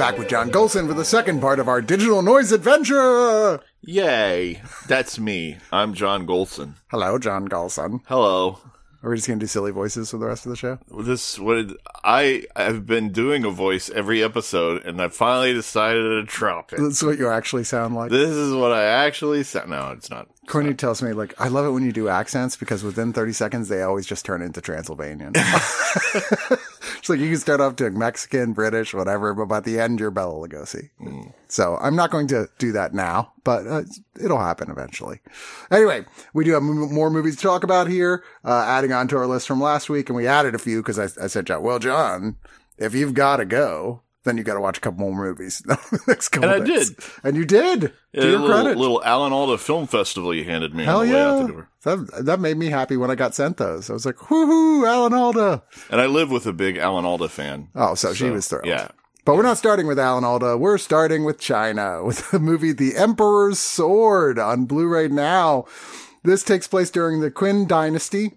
Back with John Golson for the second part of our digital noise adventure. Yay. That's me. I'm John Golson. Hello, John Golson. Hello. Are we just gonna do silly voices for the rest of the show? This what did, I have been doing a voice every episode and I finally decided to drop it. That's what you actually sound like. This is what I actually sound. No, it's not. Courtney tells me, like, I love it when you do accents because within 30 seconds, they always just turn into Transylvanian. it's like you can start off doing Mexican, British, whatever, but by the end, you're Bela Lugosi. So I'm not going to do that now, but uh, it'll happen eventually. Anyway, we do have m- more movies to talk about here, uh, adding on to our list from last week. And we added a few because I, I said, John, well, John, if you've got to go, then you got to watch a couple more movies next couple And I days. did. And you did. To Yeah, your little, credit. little Alan Alda Film Festival you handed me Hell on the way out yeah. the door. That, that made me happy when I got sent those. I was like, woohoo, Alan Alda. And I live with a big Alan Alda fan. Oh, so, she was thrilled. yeah. But we're not starting with Alan Alda. We're starting with China with the movie The Emperor's Sword on Blu-ray now. This takes place during the Qin dynasty.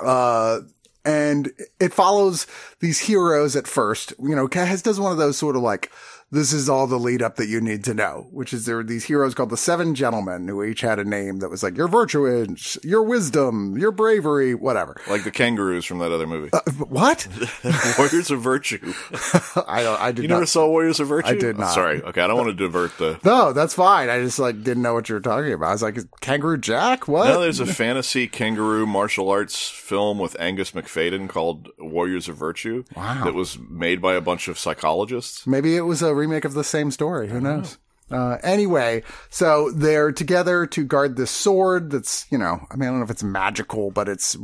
Uh, and it follows these heroes at first. You know, has does one of those sort of like, this is all the lead up that you need to know, which is there were these heroes called the Seven Gentlemen who each had a name that was like your virtuous, your wisdom, your bravery, whatever. Like the kangaroos from that other movie. Uh, what? Warriors of Virtue. I don't, I did You not. never saw Warriors of Virtue? I did oh, not. Sorry. Okay. I don't want to divert the. No, that's fine. I just like didn't know what you were talking about. I was like, Kangaroo Jack? What? No, there's a fantasy kangaroo martial arts film with Angus Macfadyen called Warriors of Virtue. Wow. That was made by a bunch of psychologists. Maybe it was a remake of the same story. Who knows? Uh, anyway, so they're together to guard this sword that's, you know, I mean, I don't know if it's magical, but it's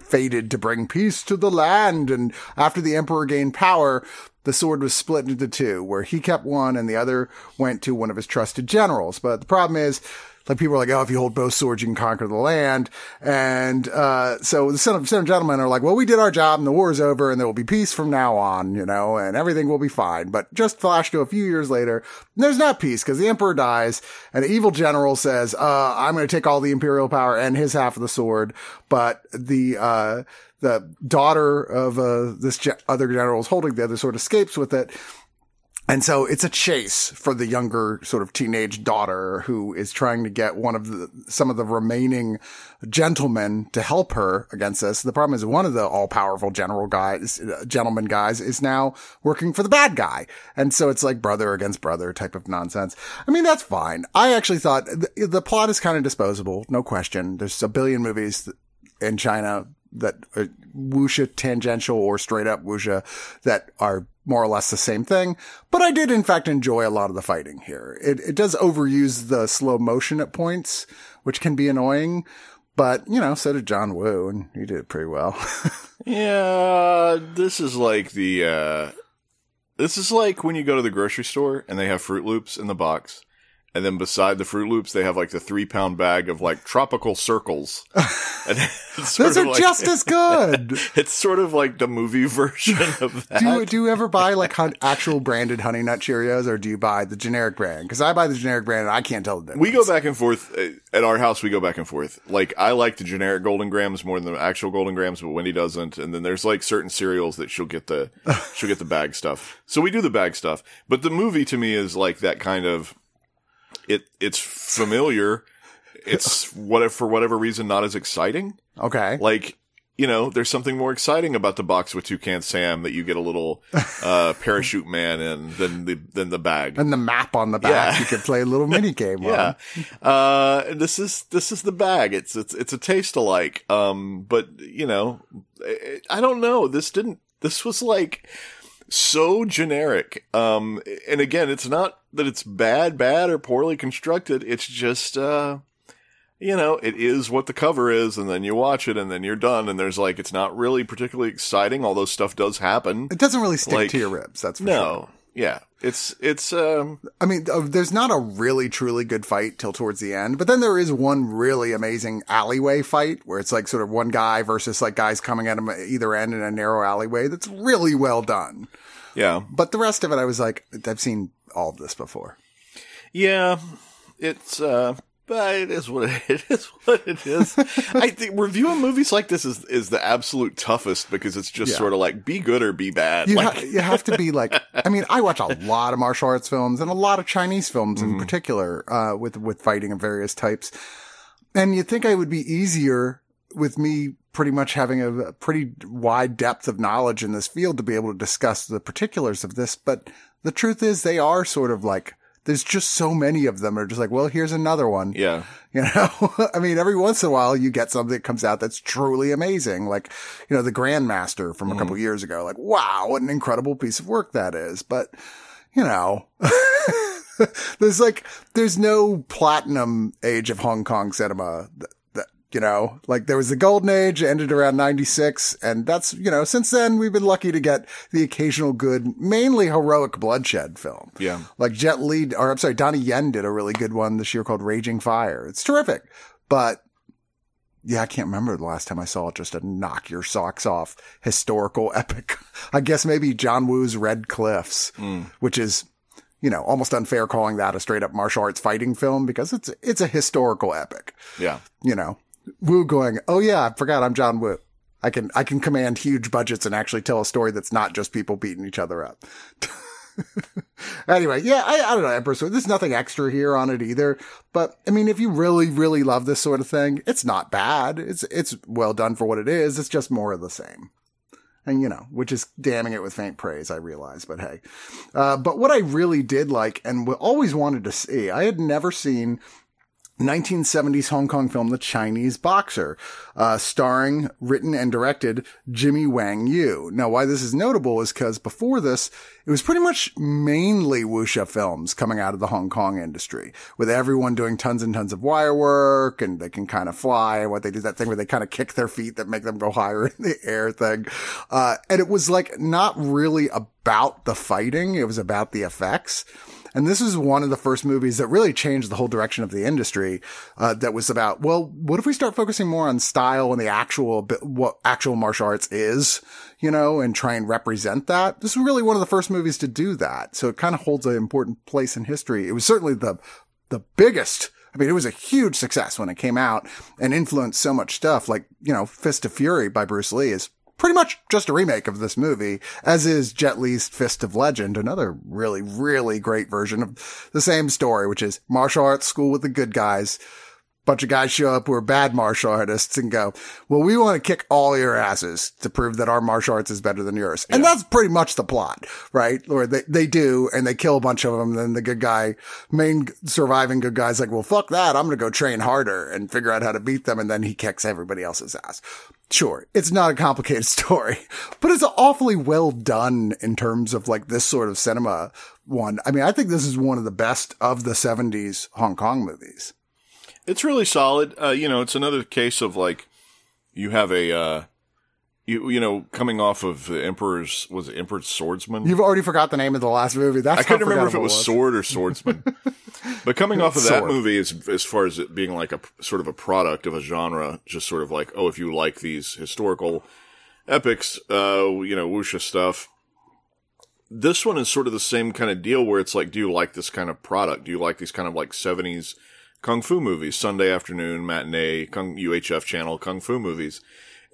fated to bring peace to the land. And after the emperor gained power, the sword was split into two, where he kept one and the other went to one of his trusted generals. But the problem is, like people are like, oh, if you hold both swords, you can conquer the land. And, uh, so the seven gentlemen are like, well, we did our job and the war is over and there will be peace from now on, you know, and everything will be fine. But just flash to a few years later, there's not peace because the emperor dies and an evil general says, uh, I'm going to take all the imperial power and his half of the sword. But the, uh, the daughter of, uh, this ge- other general is holding the other sword escapes with it. And so it's a chase for the younger sort of teenage daughter who is trying to get one of the, some of the remaining gentlemen to help her against this. The problem is one of the all powerful general guys, uh, gentleman guys is now working for the bad guy. And so it's like brother against brother type of nonsense. I mean, that's fine. I actually thought the, the plot is kind of disposable. No question. There's a billion movies in China that are wuxia tangential or straight up wuxia that are more or less the same thing. But I did in fact enjoy a lot of the fighting here. It, it does overuse the slow motion at points, which can be annoying. But, you know, so did John Woo and he did it pretty well. Yeah, this is like the. uh This is like when you go to the grocery store and they have Froot Loops in the box. And then beside the Froot Loops, they have like the three pound bag of like tropical circles. And Those are like- just as good. It's sort of like the movie version of that. Do you, do you ever buy like hun- actual branded Honey Nut Cheerios or do you buy the generic brand? Because I buy the generic brand and I can't tell the difference. We go back and forth uh, at our house. We go back and forth. Like I like the generic Golden Grahams more than the actual Golden Grahams, but Wendy doesn't. And then there's like certain cereals that she'll get the she'll get the bag stuff. So we do the bag stuff. But the movie to me is like that kind of it. It's familiar. It's what for whatever reason not as exciting. Okay. Like you know, there's something more exciting about the box with Toucan Sam that you get a little uh, parachute man in than the than the bag. And the map on the back, Yeah. you can play a little mini game Yeah. on. Uh, this is, this is the bag. It's, it's, it's a taste alike. Um, but you know, I, I don't know. This didn't, this was like so generic. Um, and again, it's not that it's bad, bad or poorly constructed. It's just, uh, you know, it is what the cover is, and then you watch it, and then you're done. And there's like, it's not really particularly exciting, although stuff does happen. It doesn't really stick Like, to your ribs, that's for sure. No, yeah, it's it's um, I mean, uh, there's not a really truly good fight till towards the end, but then there is one really amazing alleyway fight where it's like sort of one guy versus like guys coming at him at either end in a narrow alleyway that's really well done. yeah, But the rest of it, I was like, I've seen all of this before. Yeah, it's uh but it is what it, it is what it is. I think reviewing movies like this is is the absolute toughest because it's just Yeah. sort of like be good or be bad. You, like, ha- you have to be like, I mean, I watch a lot of martial arts films and a lot of Chinese films Mm-hmm. in particular, uh, with, with fighting of various types. And you'd think I would be easier with me pretty much having a, a pretty wide depth of knowledge in this field to be able to discuss the particulars of this. But the truth is they are sort of like, there's just so many of them are just like, well, here's another one. yeah. You know, I mean, every once in a while you get something that comes out that's truly amazing. Like, you know, the Grandmaster from a mm-hmm. couple years ago. Like, wow, what an incredible piece of work that is. But, you know, there's like, there's no platinum age of Hong Kong cinema you know, like there was the golden age ended around 96. And that's, you know, since then we've been lucky to get the occasional good, mainly heroic bloodshed film. Yeah. Like Jet Li, or I'm sorry, Donnie Yen did a really good one this year called Raging Fire. It's terrific. But yeah, I can't remember the last time I saw just a knock your socks off historical epic. I guess maybe John Woo's Red Cliffs, hmm. which is, you know, almost unfair calling that a straight up martial arts fighting film because it's, it's a historical epic, Yeah. you know, Woo going, Oh yeah, I forgot I'm John Woo. I can, I can command huge budgets and actually tell a story that's not just people beating each other up. anyway, yeah, I, I don't know, Emperor Sword. There's nothing extra here on it either. But I mean, if you really, really love this sort of thing, it's not bad. It's, it's well done for what it is. It's just more of the same. And you know, which is damning it with faint praise, I realize, but hey. Uh, but what I really did like and always wanted to see, I had never seen 1970s Hong Kong film The Chinese Boxer, uh, starring, written, and directed Jimmy Wang Yu. Now, why this is notable is because before this, it was pretty much mainly wuxia films coming out of the Hong Kong industry, with everyone doing tons and tons of wire work, and they can kind of fly, and what they do, that thing where they kind of kick their feet that make them go higher in the air thing. Uh, and it was like not really about the fighting, it was about the effects. And this is one of the first movies that really changed the whole direction of the industry. Uh, that was about, well, what if we start focusing more on style and the actual, what actual martial arts is, you know, and try and represent that? This was really one of the first movies to do that. So it kind of holds an important place in history. It was certainly the, the biggest. I mean, it was a huge success when it came out and influenced so much stuff. Like, you know, Fist of Fury by Bruce Lee is pretty much just a remake of this movie, as is Jet Li's Fist of Legend, another really, really great version of the same story, which is martial arts school with the good guys. Bunch of guys show up who are bad martial artists and go, well, we want to kick all your asses to prove that our martial arts is better than yours. And that's pretty much the plot, right? Or they, they do and they kill a bunch of them. Then the good guy, main surviving good guy's like, well, fuck that. I'm going to go train harder and figure out how to beat them. And then he kicks everybody else's ass. Sure, it's not a complicated story, but it's awfully well done in terms of like this sort of cinema one. I mean, I think this is one of the best of the 70s Hong Kong movies. It's really solid. Uh, you know, it's another case of like you have a uh, you you know coming off of the Emperor's was it Emperor's Swordsman. You've already forgot the name of the last movie. That's I couldn't remember if it forgettable was Sword or Swordsman. but coming off of that Sword. movie, as as far as it being like a sort of a product of a genre, just sort of like oh, if you like these historical epics, uh, you know, wuxia stuff. This one is sort of the same kind of deal where it's like, do you like this kind of product? Do you like these kind of like seventies kung fu movies, Sunday afternoon matinee, kung UHF channel kung fu movies,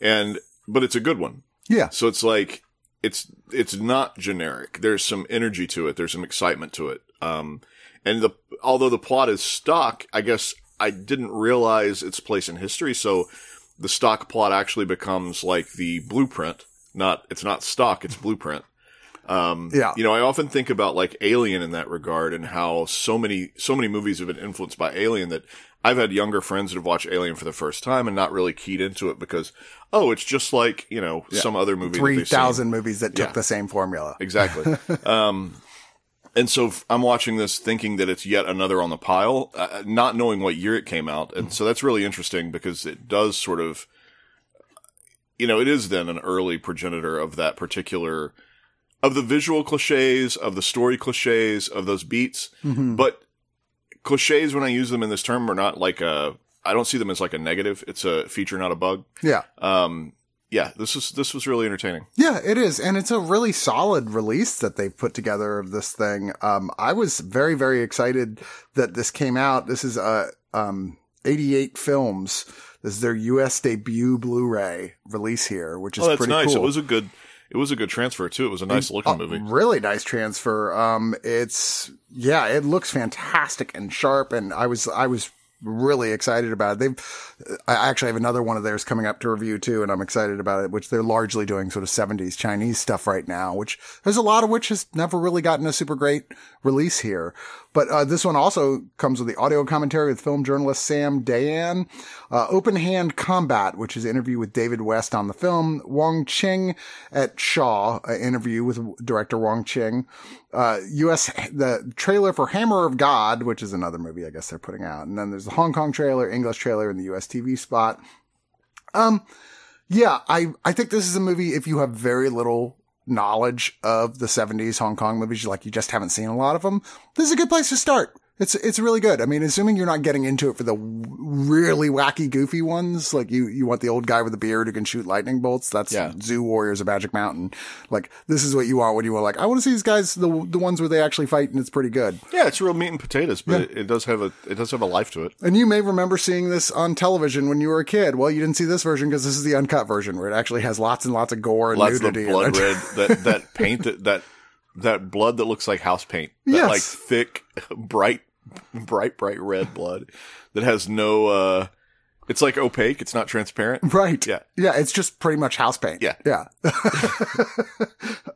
and but it's a good one. Yeah. So it's like it's it's not generic. There's some energy to it. There's some excitement to it. Um, and the although the plot is stock, I guess I didn't realize its place in history. So the stock plot actually becomes like the blueprint. Not it's not stock, it's blueprint. Um, Yeah. you know, I often think about like Alien in that regard and how so many so many movies have been influenced by Alien that I've had younger friends that have watched Alien for the first time and not really keyed into it because oh, it's just like you know some other movie. that Three they've seen. thousand movies that took Yeah. the same formula. Exactly. um, and so I'm watching this thinking that it's yet another on the pile, uh, not knowing what year it came out. And so that's really interesting because it does sort of, you know, it is then an early progenitor of that particular, of the visual cliches, of the story cliches, of those beats. Mhm. But cliches, when I use them in this term, are not like a, I don't see them as like a negative. It's a feature, not a bug. Yeah. Um, yeah, this is, this was really entertaining. Yeah, it is. And it's a really solid release that they've put together of this thing. Um, I was very, very excited that this came out. This is, uh, um, 88 films. This is their US debut Blu-ray release here, which is Oh, that's pretty nice. cool. It was a good, it was a good transfer too. It was a nice looking a movie. Really nice transfer. Um, it's yeah, it looks fantastic and sharp, and I was I was really excited about it. They've I actually have another one of theirs coming up to review too, and I'm excited about it. Which they're largely doing sort of 70s Chinese stuff right now, which there's a lot of which has never really gotten a super great release here. But uh, this one also comes with the audio commentary with film journalist Samm Deighan, uh, Open Hand Combat, which is an interview with David West on the film, Wong Ching at Shaw, an interview with director Wong Ching, uh, U.S. the trailer for Hammer of God, which is another movie I guess they're putting out, and then there's the Hong Kong trailer, English trailer, and the U.S. TV spot. Um, yeah, I I think this is a movie if you have very little knowledge of the 70s Hong Kong movies, like you just haven't seen a lot of them, this is a good place to start. It's, it's really good. I mean, assuming you're not getting into it for the really wacky, goofy ones, like you, you want the old guy with the beard who can shoot lightning bolts. That's Yeah. Zu Warriors of Magic Mountain. Like, this is what you want when you want, like, I want to see these guys, the, the ones where they actually fight and it's pretty good. Yeah, it's real meat and potatoes, but it, it does have a it does have a life to it. And you may remember seeing this on television when you were a kid. Well, you didn't see this version because this is the uncut version where it actually has lots and lots of gore and Lots of nudity. in blood red that that paint that that that blood that looks like house paint. That Yes. like thick, bright, bright, bright red blood that has no. uh It's like opaque. It's not transparent. Right. Yeah. Yeah. It's just pretty much house paint. Yeah. Yeah.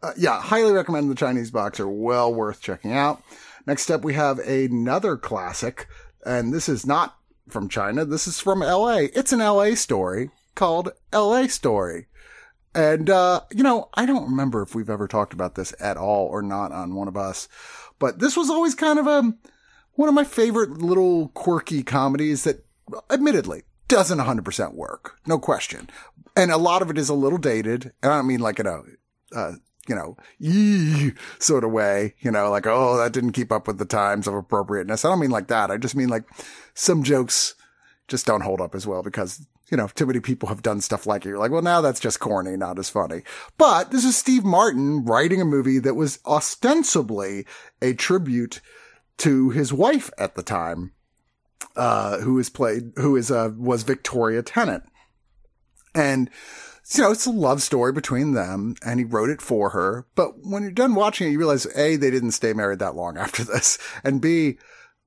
Uh, yeah. Highly recommend the Chinese Boxer. Well worth checking out. Next up, we have another classic, and this is not from China. This is from LA. It's an LA story called LA Story. And, uh, you know, I don't remember if we've ever talked about this at all or not on one of us, but this was always kind of a, one of my favorite little quirky comedies that admittedly doesn't 100% work. No question. And a lot of it is a little dated. And I don't mean like in a, uh, you know, sort of way, you know, like, oh, that didn't keep up with the times of appropriateness. I don't mean like that. I just mean like some jokes just don't hold up as well because, you know, too many people have done stuff like it. You're like, well, now that's just corny, not as funny. But this is Steve Martin writing a movie that was ostensibly a tribute to his wife at the time, uh, who is played, who is, uh, was Victoria Tennant. And, you know, it's a love story between them and he wrote it for her. But when you're done watching it, you realize A, they didn't stay married that long after this. And B,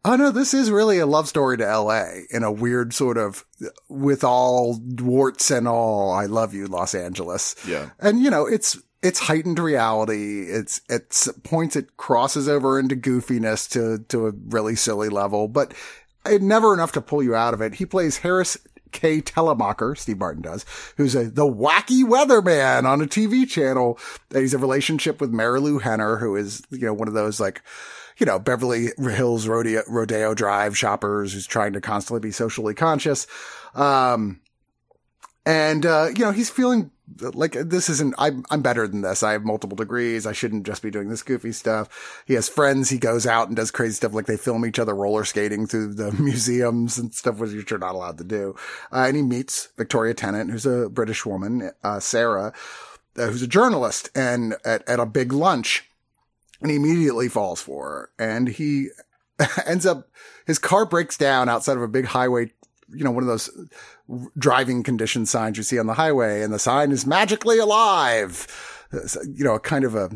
oh no, this is really a love story to LA in a weird sort of with all warts and all. I love you, Los Angeles. Yeah. And you know, it's, it's heightened reality. It's, it's points it crosses over into goofiness to, to a really silly level, but it never enough to pull you out of it. He plays Harris K. Telemacher, Steve Martin does, who's a, the wacky weatherman on a TV channel. He's a relationship with Marilu Henner, who is, you know, one of those like, you know, Beverly Hills Rodeo, Rodeo Drive shoppers who's trying to constantly be socially conscious. Um, and, uh, you know, he's feeling like this isn't, I'm, I'm better than this. I have multiple degrees. I shouldn't just be doing this goofy stuff. He has friends. He goes out and does crazy stuff. Like they film each other roller skating through the museums and stuff, which you're not allowed to do. Uh, and he meets Victoria Tennant, who's a British woman, uh, Sarah, uh, who's a journalist and at, at a big lunch and he immediately falls for her and he ends up, his car breaks down outside of a big highway you know, one of those driving condition signs you see on the highway and the sign is magically alive. You know, a kind of a,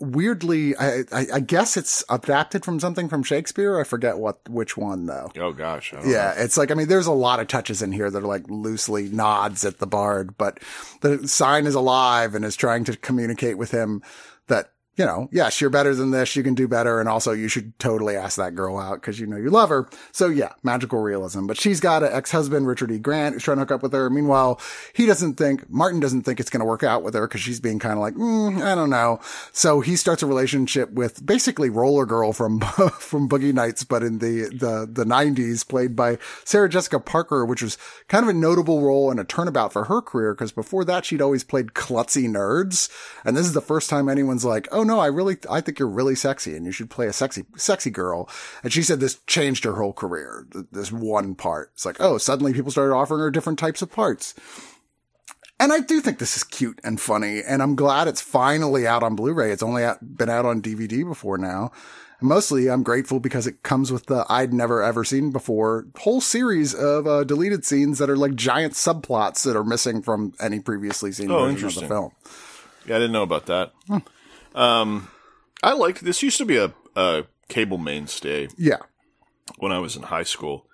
weirdly, I, I, I guess it's adapted from something from Shakespeare. I forget what which one though. Oh gosh. Yeah, know. it's like I mean, there's a lot of touches in here that are like loosely nods at the bard, but the sign is alive and is trying to communicate with him you know, yes, you're better than this. You can do better, and also you should totally ask that girl out because you know you love her. So yeah, magical realism. But she's got an ex-husband, Richard E. Grant, who's trying to hook up with her. Meanwhile, he doesn't think Martin doesn't think it's going to work out with her because she's being kind of like, mm, I don't know. So he starts a relationship with basically Roller Girl from from Boogie Nights, but in the the the '90s, played by Sarah Jessica Parker, which was kind of a notable role and a turnabout for her career because before that she'd always played klutzy nerds, and this is the first time anyone's like, oh no, I really, I think you're really sexy and you should play a sexy, sexy girl. And she said this changed her whole career. This one part. It's like, oh, suddenly people started offering her different types of parts. And I do think this is cute and funny, and I'm glad it's finally out on Blu-ray. It's only out, been out on DVD before now. And mostly, I'm grateful because it comes with the I'd never ever seen before whole series of uh, deleted scenes that are like giant subplots that are missing from any previously seen Oh, version of the film. Yeah, I didn't know about that. Um, I liked this. Used to be a, a cable mainstay Yeah, when I was in high school.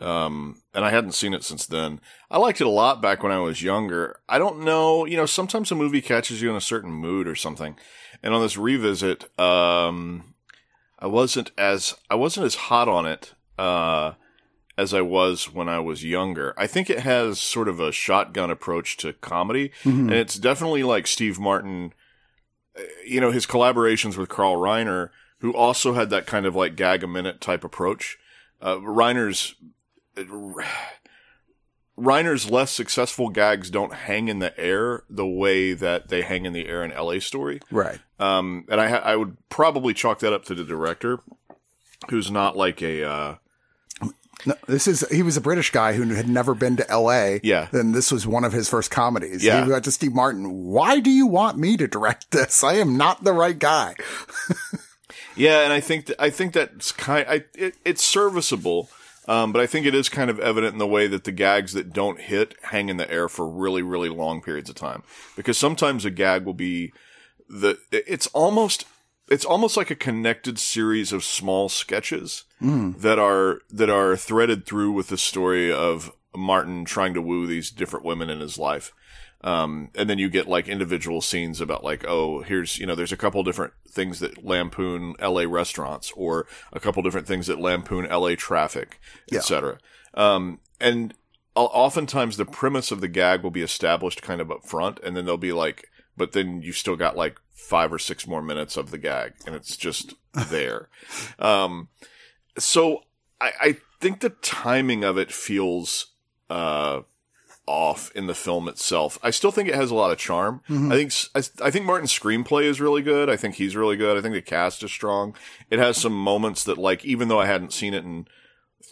Um, and I hadn't seen it since then. I liked it a lot back when I was younger. I don't know, you know, sometimes a movie catches you in a certain mood or something. And on this revisit, um, I wasn't as, I wasn't as hot on it, uh, as I was when I was younger. I think it has sort of a shotgun approach to comedy, and it's definitely like Steve Martin, you know, his collaborations with Carl Reiner, who also had that kind of like gag a minute type approach. Uh, Reiner's Reiner's less successful gags don't hang in the air the way that they hang in the air in LA Story. right. Um, and I I would probably chalk that up to the director, who's not like a uh, No, this is he was a British guy who had never been to L.A. Yeah. and this was one of his first comedies. Yeah. he went to Steve Martin. Why do you want me to direct this? I am not the right guy. Yeah, and I think th- I think that's kind. I it, it's serviceable, um, but I think it is kind of evident in the way that the gags that don't hit hang in the air for really really long periods of time. Because sometimes a gag will be the. It's almost it's almost like a connected series of small sketches that are that are threaded through with the story of Martin trying to woo these different women in his life. Um, and then you get like individual scenes about like, oh, here's, you know, there's a couple different things that lampoon LA restaurants or a couple different things that lampoon LA traffic, Yeah. etc. Um, and oftentimes the premise of the gag will be established kind of up front and then there'll be like, but then you still got like five or six more minutes of the gag and it's just there. Um, so I, I think the timing of it feels, uh, off in the film itself. I still think it has a lot of charm. I think I, I think Martin's screenplay is really good. I think he's really good. I think the cast is strong. It has some moments that like even though I hadn't seen it in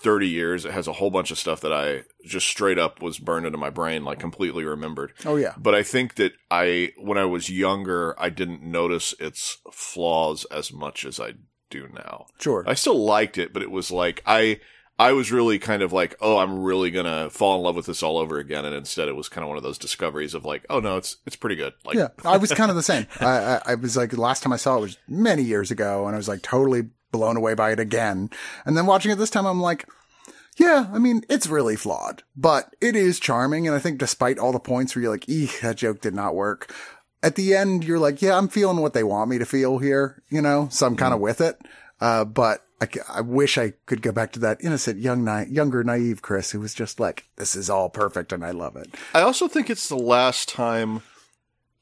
30 years, it has a whole bunch of stuff that I just straight up was burned into my brain like completely remembered. Oh yeah, But I think that I when I was younger, I didn't notice its flaws as much as I do now. sure. I still liked it, but it was like I I was really kind of like, oh, I'm really gonna fall in love with this all over again, and instead it was kind of one of those discoveries of like, oh no, it's it's pretty good. Like, yeah, I was kind of the same. I, I, I was like, the last time I saw it was many years ago, and I was like totally blown away by it again. And then watching it this time, I'm like, yeah, I mean, it's really flawed, but it is charming. And I think despite all the points where you're like, eek, that joke did not work. At the end, you're like, yeah, I'm feeling what they want me to feel here, you know, so I'm kind of with it. Uh, but I, I wish I could go back to that innocent, young, na- younger, naive Chris who was just like, this is all perfect and I love it. I also think it's the last time.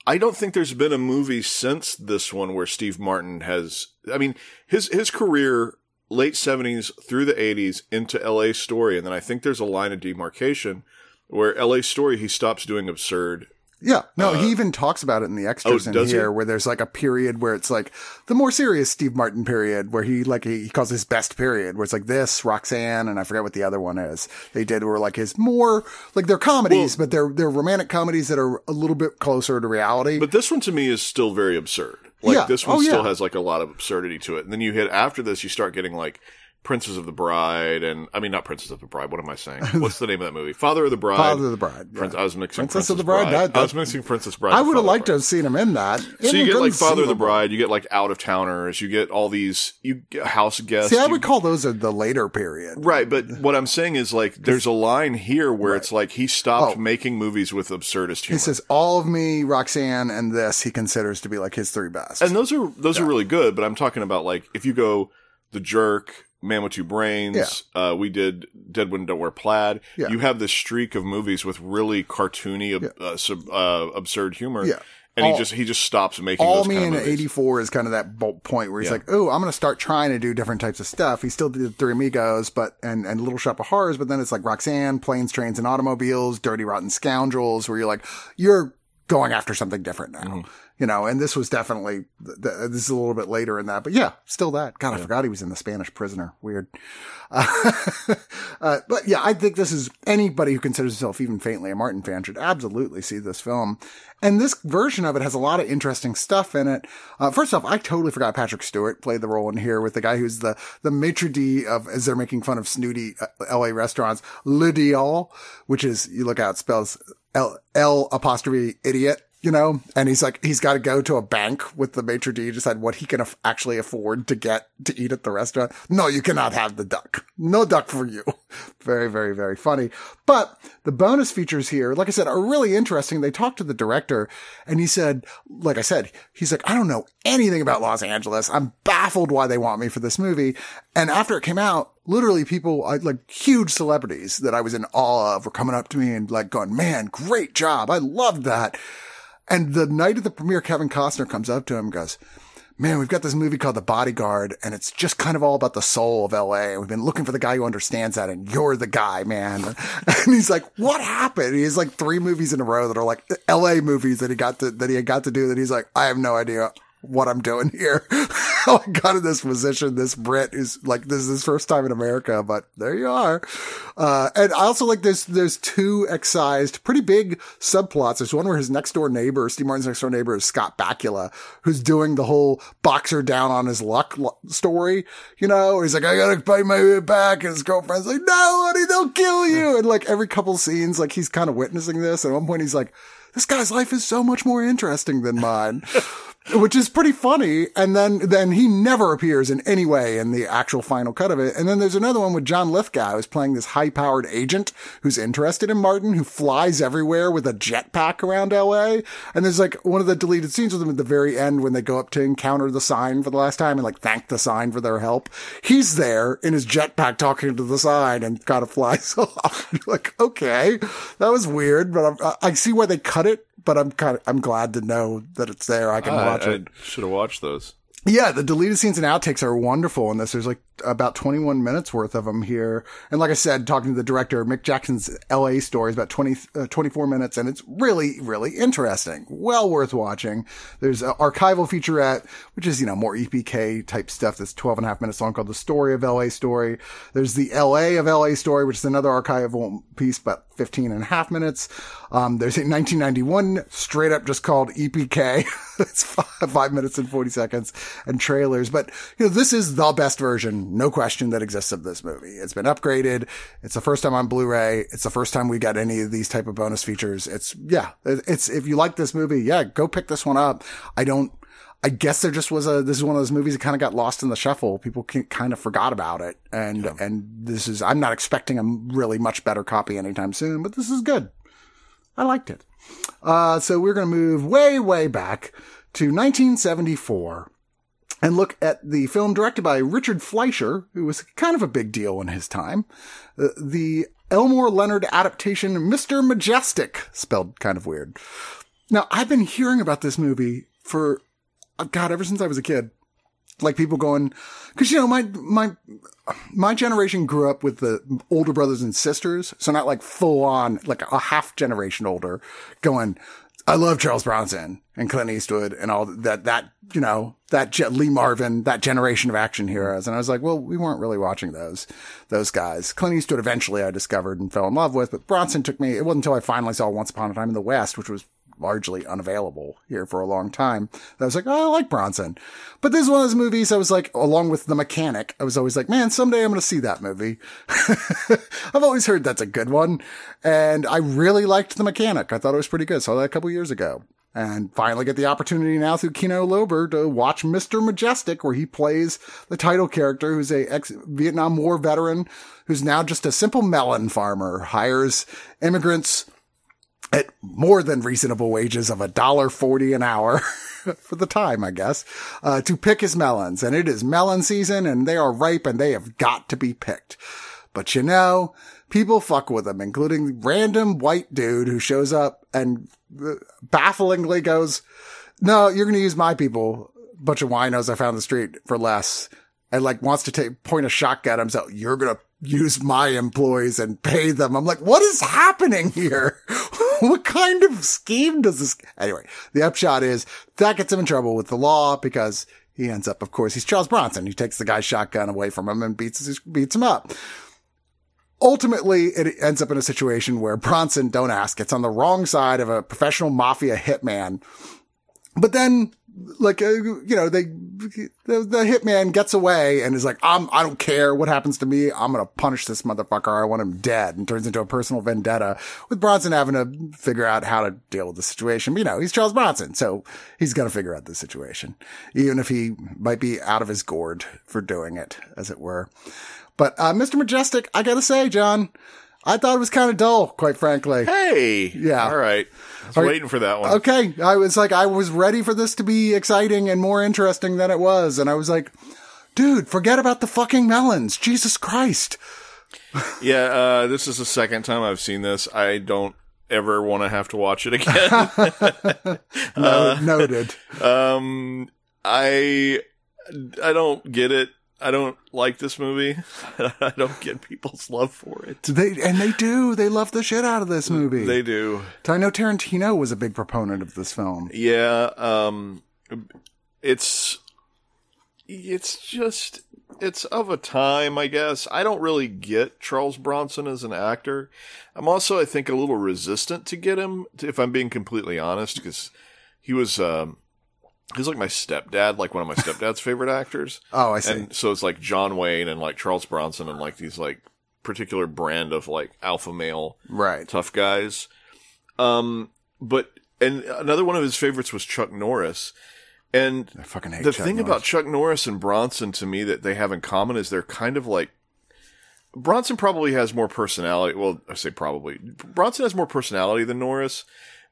I don't think there's been a movie since this one where Steve Martin has. I mean, his his career late seventies through the eighties into L.A. Story, and then I think there's a line of demarcation where L.A. Story he stops doing absurd. Yeah. No, he uh, even talks about it in the extras oh, in does he? here where there's like a period where it's like the more serious Steve Martin period where he like he calls his best period where it's like this, Roxanne, and I forget what the other one is. They did were like his more like they're comedies, but they're they're romantic comedies that are a little bit closer to reality. But this one to me is still very absurd. Like Yeah. this one Oh, still yeah. has like a lot of absurdity to it. And then you hit after this, you start getting like Princess of the Bride, and I mean not Princess of the Bride. What am I saying? What's the name of that movie? Father of the Bride. Father of the Bride. yeah. Prince, I was mixing Princess Princess, of the Bride, that- I was mixing Princess Bride. I would have liked to have seen him in that. Bride. So you get like Father of the Bride, you get like out of towners, you get all these you get house guests. See, I you- would call those the later period. Right, but what I'm saying is like there's a line here where it's like he stopped Oh. making movies with absurdist humor. He says all of me, Roxanne, and this he considers to be like his three best. and those are those are really good, but I'm talking about like if you go The Jerk, Man with Two Brains, uh, we did Dead Women Don't Wear Plaid. Yeah. You have this streak of movies with really cartoony, ab- uh, sub, uh, absurd humor. Yeah. And All- he just he just stops making all me kind in of movies. '84 is kind of that point where he's Yeah. like, "Oh, I'm going to start trying to do different types of stuff." He still did Three Amigos, but and and Little Shop of Horrors, but then it's like Roxanne, Planes, Trains, and Automobiles, Dirty Rotten Scoundrels, where you're like, you're going after something different now, Mm-hmm. You know. And this was definitely th- th- this is a little bit later in that, but yeah, still that. God, I forgot he was in the Spanish Prisoner. Weird. Uh, uh, but yeah, I think this is anybody who considers himself even faintly a Martin fan should absolutely see this film. And this version of it has a lot of interesting stuff in it. Uh, first off, I totally forgot Patrick Stewart played the role in here with the guy who's the, the maitre d' of, as they're making fun of snooty uh, LA restaurants, Le Dial, which is, you look out, spells L, L apostrophe idiot you know, and he's like, he's got to go to a bank with the maitre d' to decide what he can af- actually afford to get to eat at the restaurant. No, you cannot have the duck. No duck for you. Very, very, very funny. But the bonus features here, like I said, are really interesting. They talked to the director and he said, like I said, he's like, I don't know anything about Los Angeles. I'm baffled why they want me for this movie. And after it came out, literally people like huge celebrities that I was in awe of were coming up to me and like going, man, great job. I loved that. And the night of the premiere, Kevin Costner comes up to him and goes, man, we've got this movie called The Bodyguard and it's just kind of all about the soul of LA. And we've been looking for the guy who understands that. And you're the guy, man. And he's like, what happened? He has like three movies in a row that are like LA movies that he got to, that he had got to do that he's like, I have no idea what I'm doing here. How I got in this position, this Brit who's like, this is his first time in America, but there you are. Uh, and I also like there's, there's two excised, pretty big subplots. There's one where his next door neighbor, Steve Martin's next door neighbor is Scott Bakula, who's doing the whole boxer down on his luck story, you know, he's like, I gotta pay my way back. And his girlfriend's like, no, honey, they'll kill you. And like every couple scenes, like he's kind of witnessing this. And at one point he's like, this guy's life is so much more interesting than mine. which is pretty funny. And then, then he never appears in any way in the actual final cut of it. And then there's another one with John Lithgow who's playing this high powered agent who's interested in Martin, who flies everywhere with a jetpack around LA. And there's like one of the deleted scenes with him at the very end when they go up to encounter the sign for the last time and like thank the sign for their help. He's there in his jetpack talking to the sign and kind of flies off. Like, okay, that was weird, but I'm, I I see why they cut it. But I'm kind of, I'm glad to know that it's there. I can watch I, it. should have watched those. Yeah, the deleted scenes and outtakes are wonderful in this. There's like about 21 minutes worth of them here. And like I said, talking to the director, Mick Jackson's LA story is about 20, uh, 24 minutes and it's really, really interesting. Well worth watching. There's an archival featurette, which is, you know, more EPK type stuff that's 12 and a half minutes long called The Story of LA Story. There's the LA of LA Story, which is another archival piece, about 15 and a half minutes. Um, there's a 1991 straight up just called EPK. it's five, five minutes and 40 seconds and trailers. But, you know, this is the best version, no question, that exists of this movie. It's been upgraded. It's the first time on Blu-ray. It's the first time we got any of these type of bonus features. It's, yeah, it's, if you like this movie, yeah, go pick this one up. I don't, I guess there just was a, this is one of those movies that kind of got lost in the shuffle. People can, kind of forgot about it. And, and this is, I'm not expecting a really much better copy anytime soon, but this is good. I liked it. Uh, so we're going to move way, way back to 1974 and look at the film directed by Richard Fleischer, who was kind of a big deal in his time. Uh, the Elmore Leonard adaptation, Mr. Majestyk, spelled kind of weird. Now, I've been hearing about this movie for, Uh, God, ever since I was a kid. Like people going, cause you know, my, my, my generation grew up with the older brothers and sisters. So not like full on, like a half generation older going, I love Charles Bronson and Clint Eastwood and all that, that, you know, that Je- Lee Marvin, that generation of action heroes. And I was like, well, we weren't really watching those, those guys. Clint Eastwood eventually I discovered and fell in love with, but Bronson took me, it wasn't until I finally saw Once Upon a Time in the West, which was largely unavailable here for a long time. I was like, oh, I like Bronson. But this is one of those movies I was like, along with The Mechanic, I was always like, man, someday I'm going to see that movie. I've always heard that's a good one. And I really liked The Mechanic. I thought it was pretty good. Saw that a couple years ago. And finally get the opportunity now through Kino Lorber to watch Mr. Majestyk, where he plays the title character who's a ex-Vietnam War veteran who's now just a simple melon farmer, hires immigrants at more than reasonable wages of a dollar forty an hour for the time, I guess, uh, to pick his melons. And it is melon season and they are ripe and they have got to be picked. But you know, people fuck with him, including random white dude who shows up and uh, bafflingly goes, no, you're going to use my people. Bunch of winos I found the street for less and like wants to take, point a shotgun at himself. You're going to use my employees and pay them. I'm like, what is happening here? what kind of scheme does this? Anyway, the upshot is that gets him in trouble with the law because he ends up, of course, he's Charles Bronson. He takes the guy's shotgun away from him and beats, beats him up. Ultimately, it ends up in a situation where Bronson, don't ask, gets on the wrong side of a professional mafia hitman. But then like uh, you know they the, the hitman gets away and is like I'm I don't care what happens to me. I'm gonna punish this motherfucker. I want him dead. And turns into a personal vendetta with Bronson having to figure out how to deal with the situation. But, you know he's Charles Bronson so he's gonna figure out the situation even if he might be out of his gourd for doing it as it were. But uh, Mr. Majestyk I gotta say John I thought it was kind of dull, quite frankly. Hey. Yeah. All right. I was waiting for that one. Okay. I was like, I was ready for this to be exciting and more interesting than it was. And I was like, dude, forget about the fucking melons. Jesus Christ. yeah. Uh, this is the second time I've seen this. I don't ever want to have to watch it again. no, uh, noted. Um, I, I don't get it. I don't like this movie. I don't get people's love for it. They and they do. They love the shit out of this movie. They do. I know Tarantino was a big proponent of this film. Yeah, um it's it's just it's of a time, I guess. I don't really get Charles Bronson as an actor. I'm also I think a little resistant to get him if I'm being completely honest cuz he was um he's like my stepdad, like one of my stepdad's favorite actors. Oh, I see. And so it's like John Wayne and like Charles Bronson and like these like particular brand of like alpha male right tough guys. Um, but and another one of his favorites was Chuck Norris. And I fucking hate the Chuck thing Norris. about Chuck Norris and Bronson to me that they have in common is they're kind of like Bronson probably has more personality. Well, I say probably. Bronson has more personality than Norris,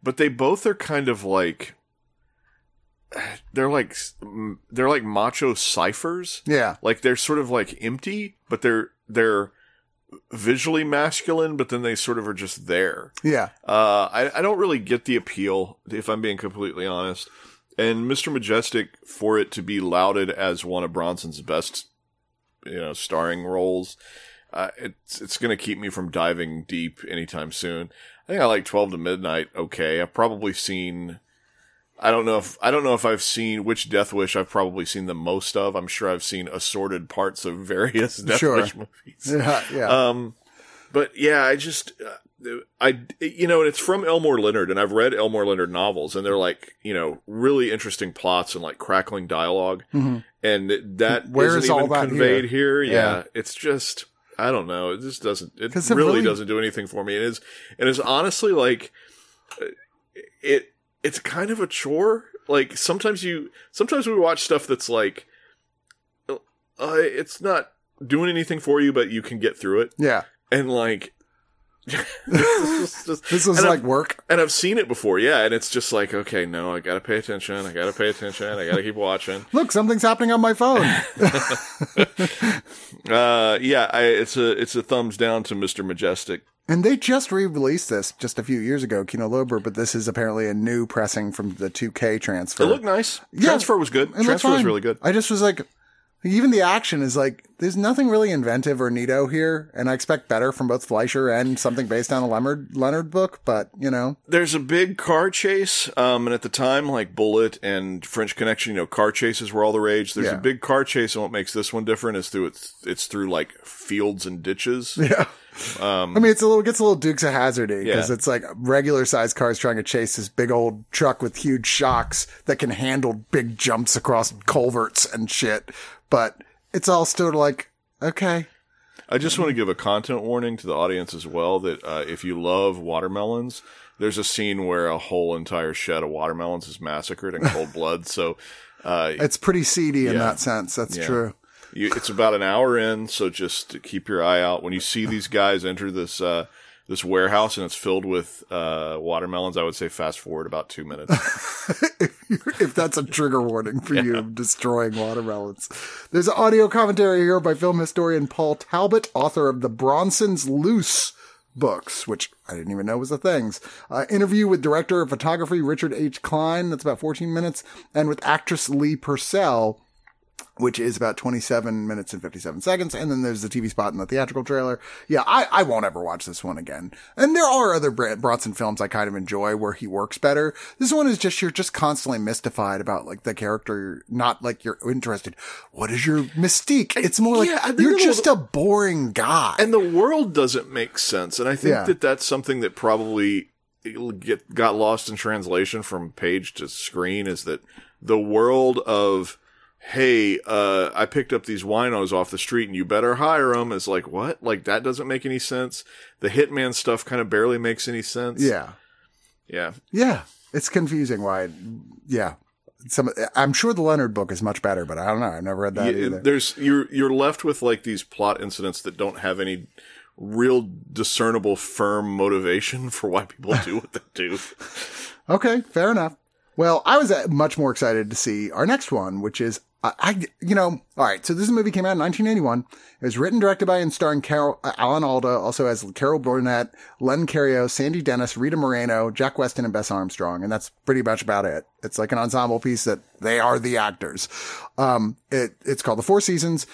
but they both are kind of like they're like they're like macho ciphers. Yeah. Like they're sort of like empty, but they're they're visually masculine, but then they sort of are just there. Yeah. Uh, I I don't really get the appeal if I'm being completely honest. And Mr. Majestyk for it to be lauded as one of Bronson's best, you know, starring roles, uh, it's it's going to keep me from diving deep anytime soon. I think I like 12 to Midnight okay. I've probably seen I don't know if I don't know if I've seen which Death Wish I've probably seen the most of. I'm sure I've seen assorted parts of various Death Sure. Wish movies. Yeah. Yeah. Um, but yeah, I just uh, I you know, and it's from Elmore Leonard, and I've read Elmore Leonard novels, and they're like you know really interesting plots and like crackling dialogue, Mhm. and that Where isn't is all even that conveyed here. Yeah. Yeah. it's just I don't know. It just doesn't. It it really, really- doesn't do anything for me. It is and it's honestly like uh, it. It's kind of a chore. Like sometimes you sometimes we watch stuff that's like uh, it's not doing anything for you, but you can get through it yeah. and like just- This and like I've, work. and I've seen it before, yeah, and it's just like, okay, no, I gotta pay attention, I gotta pay attention, I gotta keep watching. Look, something's happening on my phone. Uh, yeah, I, it's a it's a thumbs down to Mr. Majestyk. And they just re-released this just a few years ago, Kino Lorber, but this is apparently a new pressing from the 2K transfer. It looked nice. Yeah, Transfer was good. Transfer was really good. I just was like, even the action is like there's nothing really inventive or neato here, and I expect better from both Fleischer and something based on a Leonard Leonard book. But you know, There's a big car chase, um, and at the time, like Bullitt and French Connection, you know, car chases were all the rage. There's Yeah. a big car chase, and what makes this one different is through it's it's through like fields and ditches. yeah. Um, I mean, it's a little gets a little Dukes of Hazardy because Yeah. it's like regular sized cars trying to chase this big old truck with huge shocks that can handle big jumps across culverts and shit. But it's all still like okay, I just want to give a content warning to the audience as well that uh, if you love watermelons, there's a scene where a whole entire shed of watermelons is massacred in cold blood. So uh, it's pretty seedy in that sense. That's Yeah. true. you, it's about an hour in, so just keep your eye out when you see these guys enter this uh, this warehouse and it's filled with uh, watermelons. I would say fast forward about two minutes. if that's a trigger warning for you of destroying watermelons. There's an audio commentary here by film historian Paul Talbot, author of the Bronson's Loose books, which I didn't even know was a thing. Uh, interview with director of photography Richard H. Kline, that's about 14 minutes, and with actress Lee Purcell, which is about 27 minutes and 57 seconds. And then there's the TV spot in the theatrical trailer. Yeah, I, I won't ever watch this one again. And there are other Bronson films I kind of enjoy where he works better. This one is just, you're just constantly mystified about like the character, You're not like you're interested. What is your mystique? It's more like Yeah, you're just a boring guy. and the world doesn't make sense. And I think Yeah. that that's something that probably get got lost in translation from page to screen is that the world of hey, uh, I picked up these winos off the street and you better hire them It's like what? Like that doesn't make any sense. The hitman stuff kind of barely makes any sense. yeah. yeah. Yeah. It's confusing why, yeah. Some, I'm sure the Leonard book is much better, but I don't know. I've never read that Yeah, either. there's you're you're left with like these plot incidents that don't have any real discernible firm motivation for why people do what they do. Okay, fair enough. Well, I was uh, much more excited to see our next one, which is I, you know, all right. So this movie came out in 1981. It was written, directed by, and starring Carol uh, Alan Alda, also as Carol Burnett, Len Cariou, Sandy Dennis, Rita Moreno, Jack Weston, and Bess Armstrong, and that's pretty much about it. It's like an ensemble piece that they are the actors. Um, it it's called The Four Seasons.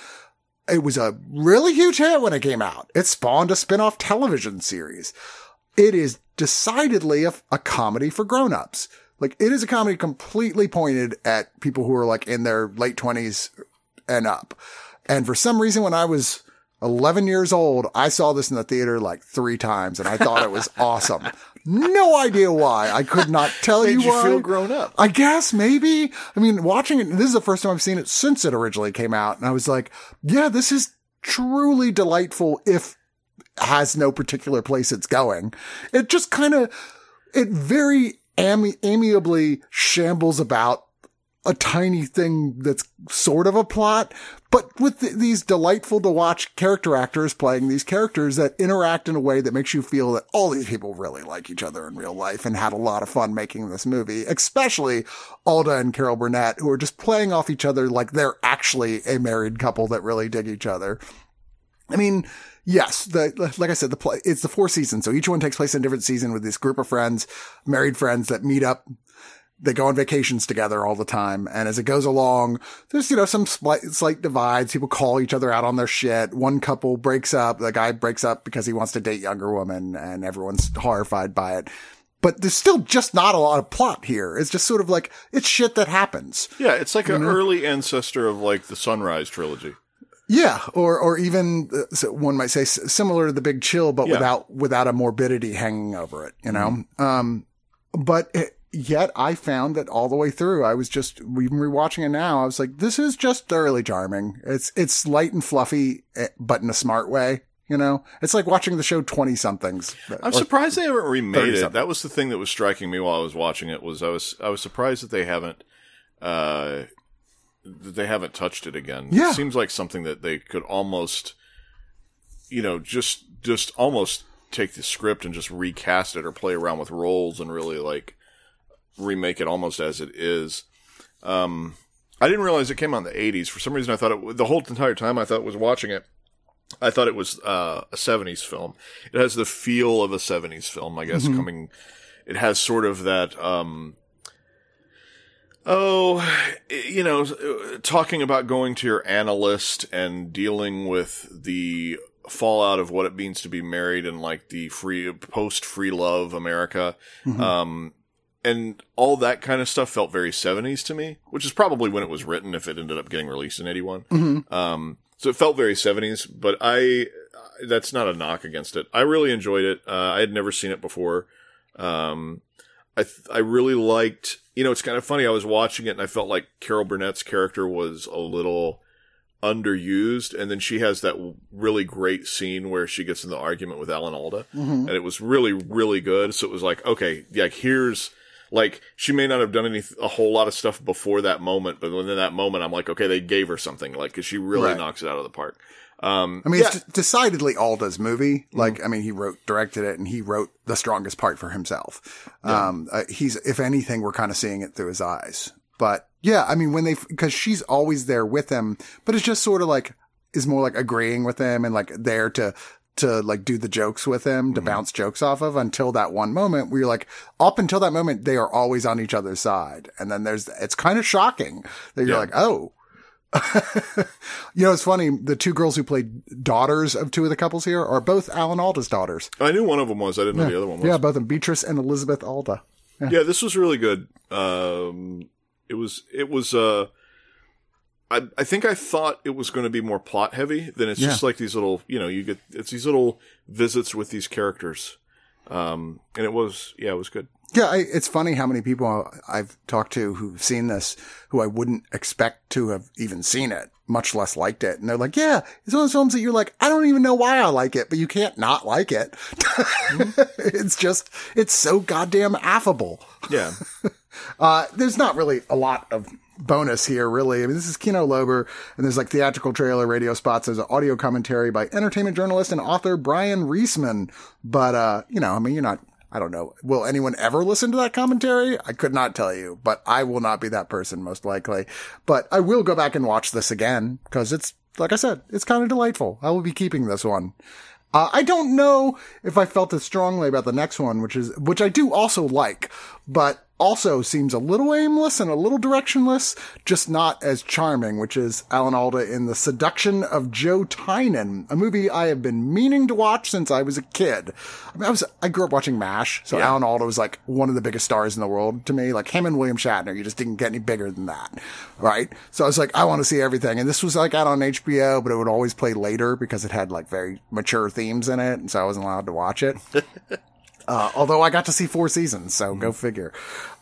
It was a really huge hit when it came out. It spawned a spin-off television series it is decidedly a, a comedy for grown-ups. Like it is a comedy completely pointed at people who are like in their late twenties and up. And for some reason, when I was 11 years old, I saw this in the theater like three times and I thought it was awesome. No idea why. I could not tell you you why. feel grown up. I guess maybe. I mean, watching it, this is the first time I've seen it since it originally came out. And I was like, yeah, this is truly delightful if has no particular place it's going. It just kind of, it very ami- amiably shambles about a tiny thing that's sort of a plot, but with th- these delightful to watch character actors playing these characters that interact in a way that makes you feel that all these people really like each other in real life and had a lot of fun making this movie, especially Alda and Carol Burnett, who are just playing off each other like they're actually a married couple that really dig each other. I mean, yes, the, like I said, the play, it's the four seasons. So each one takes place in a different season with this group of friends, married friends that meet up. They go on vacations together all the time. And as it goes along, there's, you know, some slight, slight divides. People call each other out on their shit. One couple breaks up. The guy breaks up because he wants to date younger women and everyone's horrified by it. But there's still just not a lot of plot here. It's just sort of like, it's shit that happens. Yeah, it's like an early ancestor of like the Sunrise trilogy. Yeah, or or even uh, so one might say similar to the Big Chill, but Yeah. without without a morbidity hanging over it. You know, um, but it, yet I found that all the way through, I was just even rewatching it now. I was like, this is just thoroughly charming. It's it's light and fluffy, eh, but in a smart way. You know, it's like watching the show Twenty Somethings. I'm surprised they haven't remade it. That was the thing that was striking me while I was watching it. Was I was I was surprised that they haven't uh, they haven't touched it again. Yeah. It seems like something that they could almost, you know, just just almost take the script and just recast it or play around with roles and really like remake it almost as it is. Um, I didn't realize it came out in the 80s. For some reason, I thought it the whole entire time I thought was watching it. I thought it was uh, a 70s film. It has the feel of a 70s film, I guess, coming. It has sort of that. Um, Oh, you know, talking about going to your analyst and dealing with the fallout of what it means to be married in like the free post free love America. Um, and all that kind of stuff felt very 70s to me, which is probably when it was written if it ended up getting released in 81. Um, so it felt very 70s, but I, that's not a knock against it. I really enjoyed it. Uh, I had never seen it before. Um, I, th- I really liked, you know, it's kind of funny. I was watching it and I felt like Carol Burnett's character was a little underused. And then she has that really great scene where she gets in the argument with Alan Alda mm-hmm. and it was really, really good. So it was like, okay, like here's, like she may not have done any a whole lot of stuff before that moment, but within that moment, I'm like, okay, they gave her something, like, cause she really Right. knocks it out of the park. Um, I mean, it's decidedly Alda's movie. Mm-hmm. Like, I mean, he wrote, directed it, and he wrote the strongest part for himself. Um, uh, he's, if anything, we're kind of seeing it through his eyes. But yeah, I mean, when they, because she's always there with him, but it's just sort of like is more like agreeing with him and like there to to like do the jokes with him to bounce jokes off of until that one moment where you're like up until that moment they are always on each other's side and then there's it's kind of shocking that you're Yeah. like oh you know, it's funny. The two girls who played daughters of two of the couples here are both Alan Alda's daughters. I knew one of them was. I didn't know the other one was. Yeah, both of them, Beatrice and Elizabeth Alda. yeah, this was really good. Um, it was, it was, uh, I, I think I thought it was going to be more plot heavy than it's just like these little, you know, you get, it's these little visits with these characters. Um, and it was, yeah, it was good. Yeah, I, it's funny how many people I've talked to who've seen this who I wouldn't expect to have even seen it, much less liked it. And they're like, yeah, it's one of those films that you're like, I don't even know why I like it, but you can't not like it. it's just, it's so goddamn affable. Yeah. Uh, there's not really a lot of bonus here, really. I mean, this is Kino Lorber, and there's like theatrical trailer, radio spots. There's an audio commentary by entertainment journalist and author Bryan Reesman. But, uh, you know, I mean, you're not, I don't know. Will anyone ever listen to that commentary? I could not tell you, but I will not be that person, most likely. But I will go back and watch this again, because it's, like I said, it's kind of delightful. I will be keeping this one. Uh, I don't know if I felt as strongly about the next one, which is, which I do also like, but also seems a little aimless and a little directionless, just not as charming, which is Alan Alda in The Seduction of Joe Tynan, a movie I have been meaning to watch since I was a kid. I mean, I was, I grew up watching MASH, so Yeah. Alan Alda was like one of the biggest stars in the world to me, like him and William Shatner, you just didn't get any bigger than that, right? So I was like, I want to see everything. And this was like out on HBO, but it would always play later because it had like very mature themes in it. And so I wasn't allowed to watch it. Uh, although I got to see four seasons, so go figure.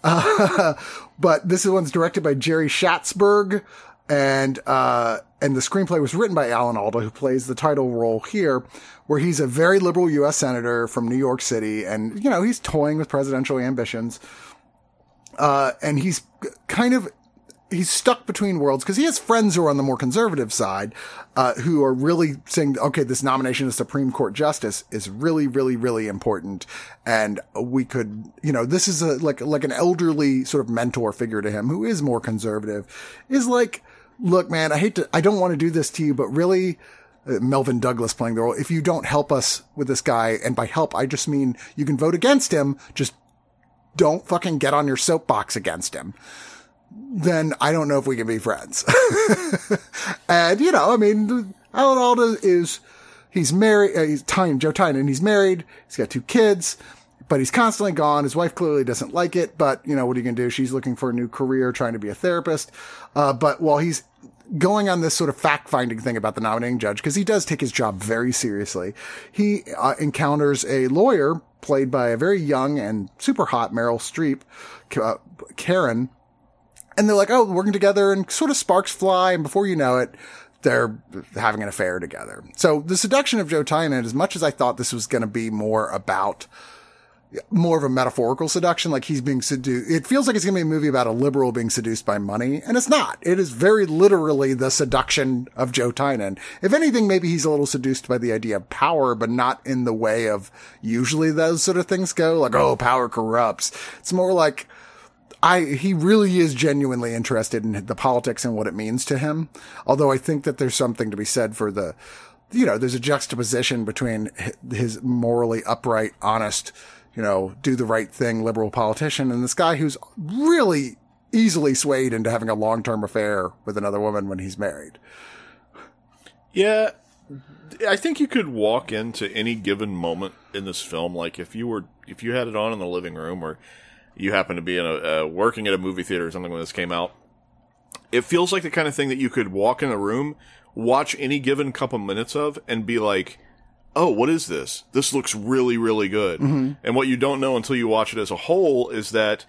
Uh, but this one's directed by Jerry Schatzberg, and uh, and the screenplay was written by Alan Alda, who plays the title role here, where he's a very liberal U.S. senator from New York City, and you know he's toying with presidential ambitions, uh, and he's kind of he's stuck between worlds because he has friends who are on the more conservative side, uh, who are really saying, okay, this nomination of Supreme Court justice is really, really, really important. And we could, you know, this is a, like, like an elderly sort of mentor figure to him who is more conservative is like, look, man, I hate to, I don't want to do this to you, but really, uh, Melvyn Douglas playing the role. If you don't help us with this guy, and by help, I just mean you can vote against him, just don't fucking get on your soapbox against him then I don't know if we can be friends. and you know, I mean, Alan Alda is he's married. Uh, he's Tyne, Joe Tynan. He's married. He's got two kids, but he's constantly gone. His wife clearly doesn't like it. But you know, what are you gonna do? She's looking for a new career, trying to be a therapist. Uh, but while he's going on this sort of fact finding thing about the nominating judge, because he does take his job very seriously, he uh, encounters a lawyer played by a very young and super hot Meryl Streep, uh, Karen and they're like, oh, working together and sort of sparks fly. And before you know it, they're having an affair together. So the seduction of Joe Tynan, as much as I thought this was going to be more about more of a metaphorical seduction, like he's being seduced. It feels like it's going to be a movie about a liberal being seduced by money, and it's not. It is very literally the seduction of Joe Tynan. If anything, maybe he's a little seduced by the idea of power, but not in the way of usually those sort of things go, like, oh, power corrupts. It's more like, I he really is genuinely interested in the politics and what it means to him. Although I think that there's something to be said for the, you know, there's a juxtaposition between his morally upright, honest, you know, do the right thing liberal politician and this guy who's really easily swayed into having a long term affair with another woman when he's married. Yeah, I think you could walk into any given moment in this film, like if you were if you had it on in the living room or you happen to be in a uh, working at a movie theater or something when this came out. It feels like the kind of thing that you could walk in a room, watch any given couple minutes of, and be like, "Oh, what is this? This looks really, really good." And what you don't know until you watch it as a whole is that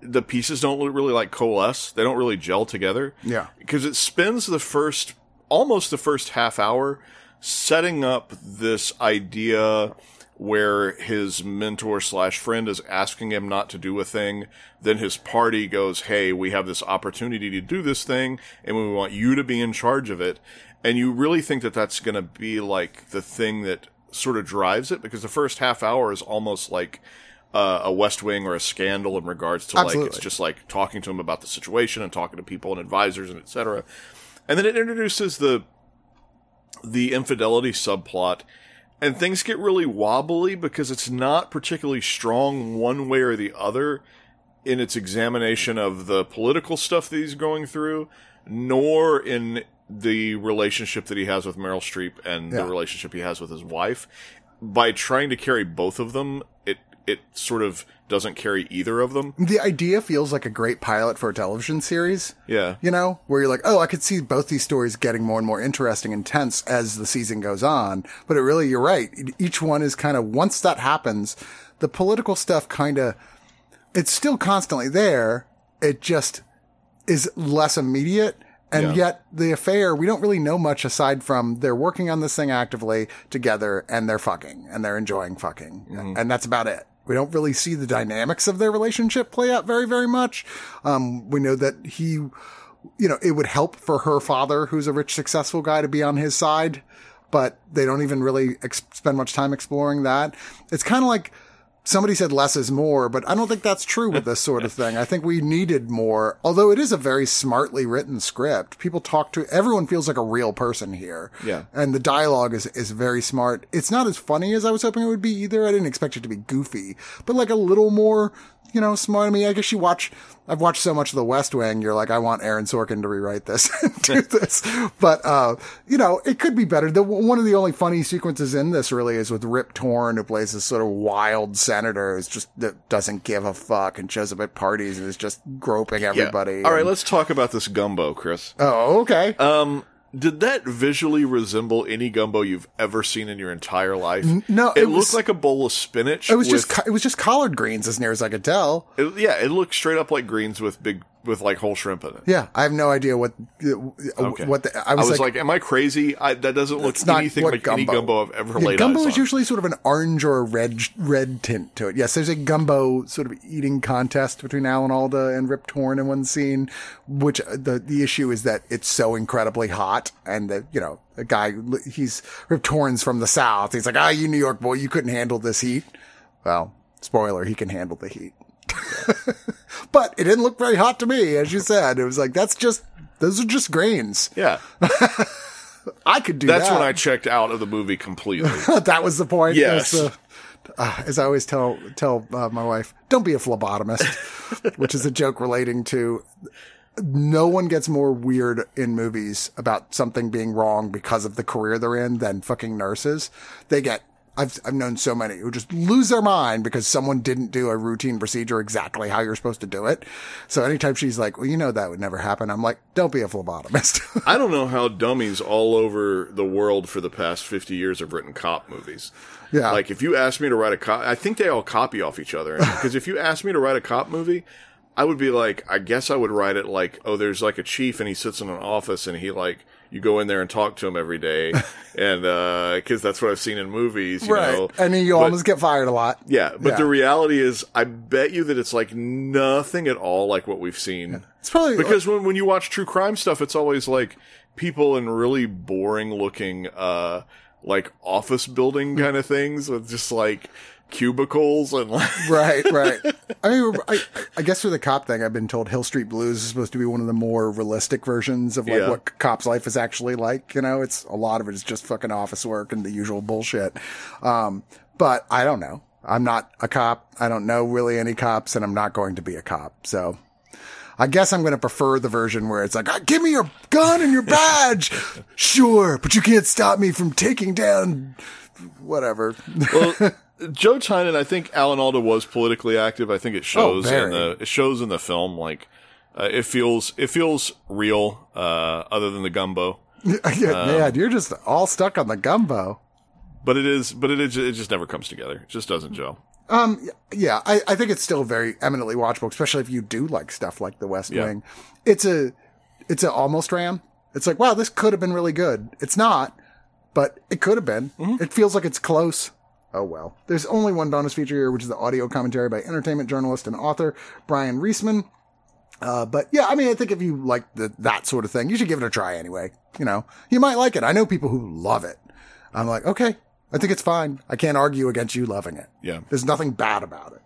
the pieces don't really like coalesce; they don't really gel together. Yeah. because it spends the first almost the first half hour setting up this idea where his mentor slash friend is asking him not to do a thing. Then his party goes, Hey, we have this opportunity to do this thing and we want you to be in charge of it. And you really think that that's going to be like the thing that sort of drives it because the first half hour is almost like uh, a West Wing or a scandal in regards to like, it's just like talking to him about the situation and talking to people and advisors and etc. And then it introduces the the infidelity subplot and things get really wobbly because it's not particularly strong one way or the other in its examination of the political stuff that he's going through, nor in the relationship that he has with Meryl Streep and Yeah. the relationship he has with his wife. By trying to carry both of them, it it sort of doesn't carry either of them. The idea feels like a great pilot for a television series. Yeah. You know, where you're like, oh, I could see both these stories getting more and more interesting and tense as the season goes on. But it really, you're right. Each one is kind of, once that happens, the political stuff kind of, it's still constantly there. It just is less immediate. And Yeah. yet the affair, we don't really know much aside from they're working on this thing actively together and they're fucking and they're enjoying fucking. Mm-hmm. And that's about it. We don't really see the dynamics of their relationship play out very, very much. Um, we know that he, you know, it would help for her father, who's a rich, successful guy to be on his side, but they don't even really ex- spend much time exploring that. It's kind of like, somebody said less is more, but I don't think that's true with this sort of thing. I think we needed more, although it is a very smartly written script. People talk to, everyone feels like a real person here. Yeah. And the dialogue is, is very smart. It's not as funny as I was hoping it would be either. I didn't expect it to be goofy, but like a little more, you know, smart. I mean, I guess you watch, I've watched so much of The West Wing. You're like, I want Aaron Sorkin to rewrite this and do this. But, uh, you know, it could be better. The, one of the only funny sequences in this really is with Rip Torn, who plays this sort of wild senator who's just, that doesn't give a fuck and shows up at parties and is just groping Yeah. everybody. All right, And- let's talk about this gumbo, Chris. oh, okay. Um, did that visually resemble any gumbo you've ever seen in your entire life? no, it, it looked was- like a bowl of spinach. it was with- just, it was just collard greens as near as I could tell. it- yeah, it looked straight up like greens with big with like whole shrimp in it. Yeah. I have no idea what, Okay. what the, I I was, was, like, like, "Am I crazy? I, that doesn't look anything like any gumbo I've ever Yeah, laid gumbo is on." usually sort of an orange or a red red tint to it. Yes, there's a gumbo sort of eating contest between Alan Alda and Rip Torn in one scene, which uh, the the issue is that it's so incredibly hot, and that you know the guy he's Rip Torn's from the south. He's like, ah, you New York boy, you couldn't handle this heat. Well, spoiler, he can handle the heat. but it didn't look very hot to me, as you said. It was like that's just those are just grains. yeah, I could do that's that. when I checked out of the movie completely. that was the point. Yes. As, uh, uh, as I always tell tell uh, my wife, don't be a phlebotomist, which is a joke relating to no one gets more weird in movies about something being wrong because of the career they're in than fucking nurses. They get. I've, I've known so many who just lose their mind because someone didn't do a routine procedure exactly how you're supposed to do it. So anytime she's like, well, you know, that would never happen. I'm like, don't be a phlebotomist. I don't know how dummies all over the world for the past 50 years have written cop movies. Yeah. Like, if you ask me to write a cop, I think they all copy off each other. Because if you ask me to write a cop movie, I would be like, I guess I would write it like, oh, there's like a chief and he sits in an office and he like, you go in there and talk to him every day. and, uh, cause that's what I've seen in movies, you know. and then you But- almost get fired a lot. Yeah. But Yeah. the reality is, I bet you that it's like nothing at all like what we've seen. It's probably Because when, when you watch true crime stuff, it's always like people in really boring looking, uh, like office building kind of things with just like cubicles and like, right, right. I mean, I, I guess for the cop thing, I've been told Hill Street Blues is supposed to be one of the more realistic versions of like Yeah. what cop's life is actually like. You know, it's a lot of it is just fucking office work and the usual bullshit. Um, but I don't know. I'm not a cop. I don't know really any cops, and I'm not going to be a cop. So I guess I'm going to prefer the version where it's like, "Ah, give me your gun and your badge. sure, but you can't stop me from taking down whatever. well, Joe Tynan, I think Alan Alda was politically active. I think it shows in the it shows in the film. Like uh, it feels it feels real. Uh, other than the gumbo, yeah, man, you're just all stuck on the gumbo. but it is but it is it just never comes together. It just doesn't, Joe. Um, yeah, I, I think it's still very eminently watchable, especially if you do like stuff like The West Yeah. Wing. It's a, it's a almost ram. It's like, wow, this could have been really good. It's not, but it could have been. It feels like it's close. Oh well. There's only one bonus feature here, which is the audio commentary by entertainment journalist and author Bryan Reesman. Uh, but yeah, I mean, I think if you like the, that sort of thing, you should give it a try anyway. You know, you might like it. I know people who love it. I'm like, okay, I think it's fine. I can't argue against you loving it. Yeah. There's nothing bad about it.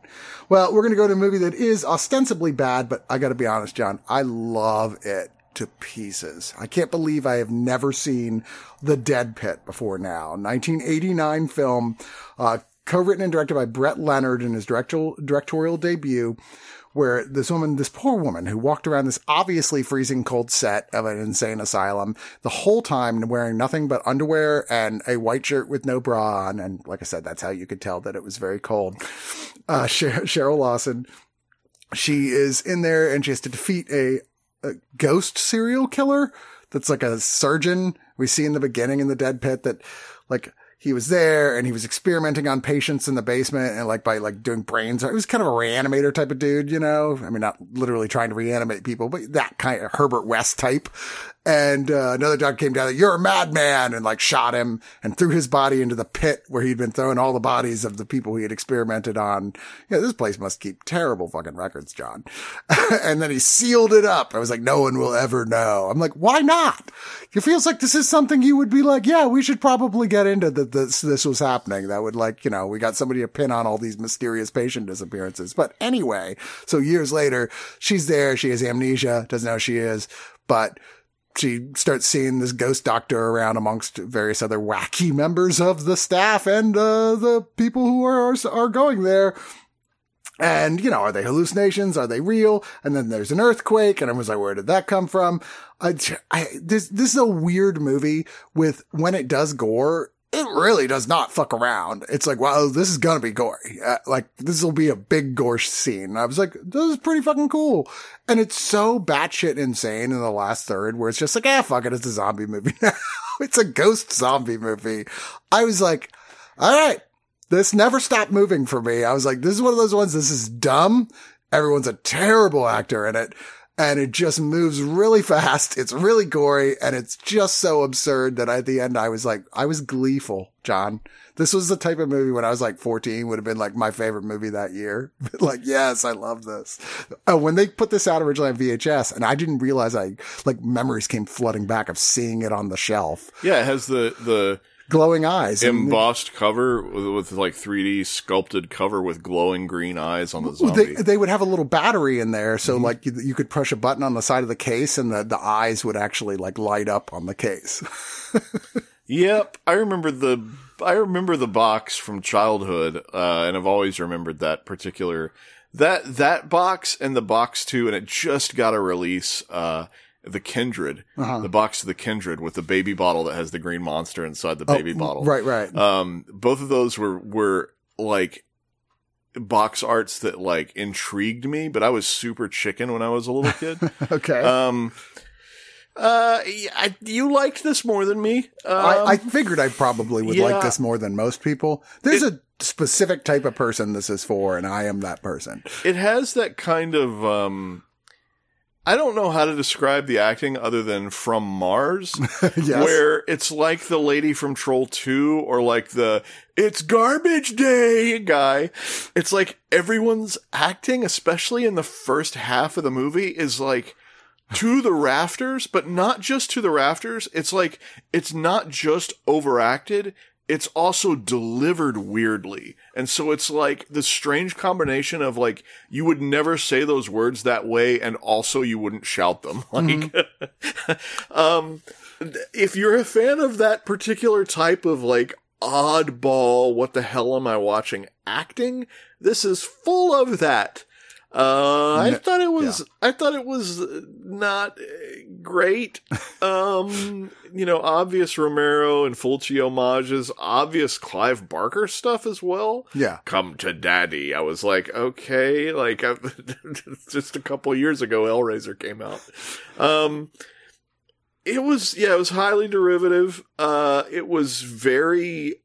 Well, we're going to go to a movie that is ostensibly bad, but I got to be honest, John, I love it to pieces. I can't believe I have never seen The Dead Pit before now. 1989 film, uh, co-written and directed by Brett Leonard in his directorial, directorial debut where this woman, this poor woman who walked around this obviously freezing cold set of an insane asylum the whole time wearing nothing but underwear and a white shirt with no bra on. And like I said, that's how you could tell that it was very cold. Uh, Cheryl Lawson, she is in there and she has to defeat a, a ghost serial killer that's like a surgeon we see in the beginning in the dead pit that like he was there and he was experimenting on patients in the basement and like by like doing brains. It was kind of a reanimator type of dude, you know? I mean, not literally trying to reanimate people, but that kind of Herbert West type. And uh, another doctor came down, you're a madman, and like shot him and threw his body into the pit where he'd been throwing all the bodies of the people he had experimented on. Yeah, this place must keep terrible fucking records, John. and then he sealed it up. I was like, no one will ever know. I'm like, why not? It feels like this is something you would be like, yeah, we should probably get into that this, this was happening. That would like, you know, we got somebody to pin on all these mysterious patient disappearances. But anyway, so years later, she's there. She has amnesia, doesn't know she is, but she starts seeing this ghost doctor around amongst various other wacky members of the staff and uh, the people who are are going there. And, you know, are they hallucinations? Are they real? And then there's an earthquake and everyone's like, where did that come from? I, I, this, this is a weird movie with when it does gore, it really does not fuck around. It's like, wow, this is gonna be gory. Uh, like, this will be a big gore scene. And I was like, this is pretty fucking cool. And it's so batshit insane in the last third where it's just like, ah, fuck it, it's a zombie movie now. it's a ghost zombie movie. I was like, all right, this never stopped moving for me. I was like, this is one of those ones. This is dumb. Everyone's a terrible actor in it. And it just moves really fast. It's really gory and it's just so absurd that at the end I was like, I was gleeful, John. This was the type of movie when I was like 14 would have been like my favorite movie that year. like, yes, I love this. Uh, when they put this out originally on VHS and I didn't realize I like memories came flooding back of seeing it on the shelf. Yeah, it has the the Glowing eyes. and- embossed cover with, with like 3D sculpted cover with glowing green eyes on the zombie. They, they would have a little battery in there. So like you, you could push a button on the side of the case and the, the eyes would actually like light up on the case. Yep, I remember the I remember the box from childhood, uh, and I've always remembered that particular that that box and the box two, and it just got a release. Uh, the Kindred, Uh-huh. the box of the Kindred with the baby bottle that has the green monster inside the baby bottle. Oh, Right, right. Um, both of those were were like box arts that like intrigued me, but I was super chicken when I was a little kid. okay. um, uh, I, you liked this more than me. Um, I, I figured I probably would like this more than most people. There's a specific type of person this is for, and I am that person. it has that kind of um I don't know how to describe the acting other than from Mars, yes. where it's like the lady from Troll 2 or like the it's garbage day guy. It's like everyone's acting, especially in the first half of the movie, is like to the rafters, but not just to the rafters. It's like it's not just overacted. It's also delivered weirdly. And so it's like this strange combination of like, you would never say those words that way and also you wouldn't shout them. Like, um, if you're a fan of that particular type of like oddball, what the hell am I watching acting? This is full of that. Uh, I thought it was. I thought it was uh, not uh, great. Um, you know, obvious Romero and Fulci homages, obvious Clive Barker stuff as well. Yeah. Come to daddy. I was like, okay, like I, just a couple years ago, Hellraiser came out. Um, it was yeah, it was highly derivative. Uh, it was very,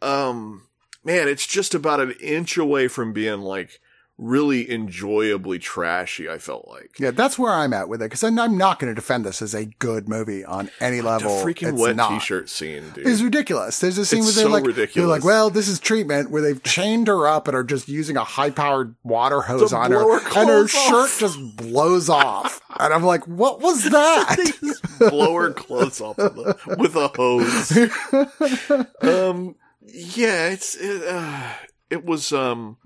um, man, it's just about an inch away from being like really enjoyably trashy. I felt like. Yeah, that's where I'm at with it because I'm not going to defend this as a good movie on any level. The freaking It's wet not. t-shirt scene, dude. It's ridiculous. There's a scene It's where they're so like, ridiculous. they're like, well, this is treatment where they've chained her up and are just using a high powered water hose To on her, her and her clothes shirt just blows off. And I'm like, what was that? blow her clothes off with a, with a hose. um, yeah, it's it, uh, it was. Um,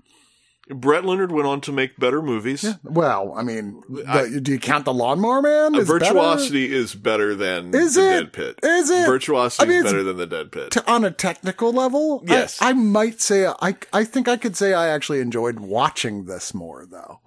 Brett Leonard went on to make better movies. well, I mean, the- do you count the Lawnmower Man? Is better? Virtuosity is better than Is the it? Dead Pit. Is it? Virtuosity I mean, is better than the Dead Pit. On a technical level, I- Yes. I, might say I I think I could say I actually enjoyed watching this more though.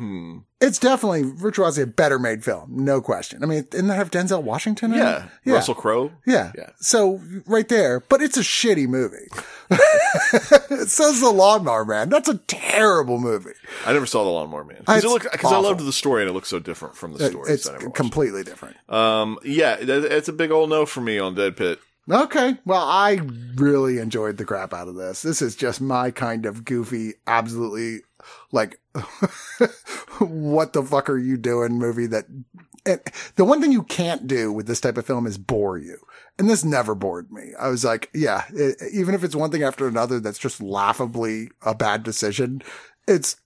Hmm. It's definitely virtuosity a better made film, no question. I mean, didn't that have Denzel Washington? In Yeah. it? yeah, Russell Crowe. yeah, Yeah. So right there, but it's a shitty movie. it says the Lawnmower Man. That's a terrible movie. I never saw the Lawnmower Man because I loved the story and it looked so different from the story. it's completely different. um, yeah, it's a big old no for me on Dead Pit. Okay. Well, I really enjoyed the crap out of this. This is just my kind of goofy, absolutely like, what the fuck are you doing movie that, and the one thing you can't do with this type of film is bore you. And this never bored me. I was like, yeah, it, even if it's one thing after another that's just laughably a bad decision, it's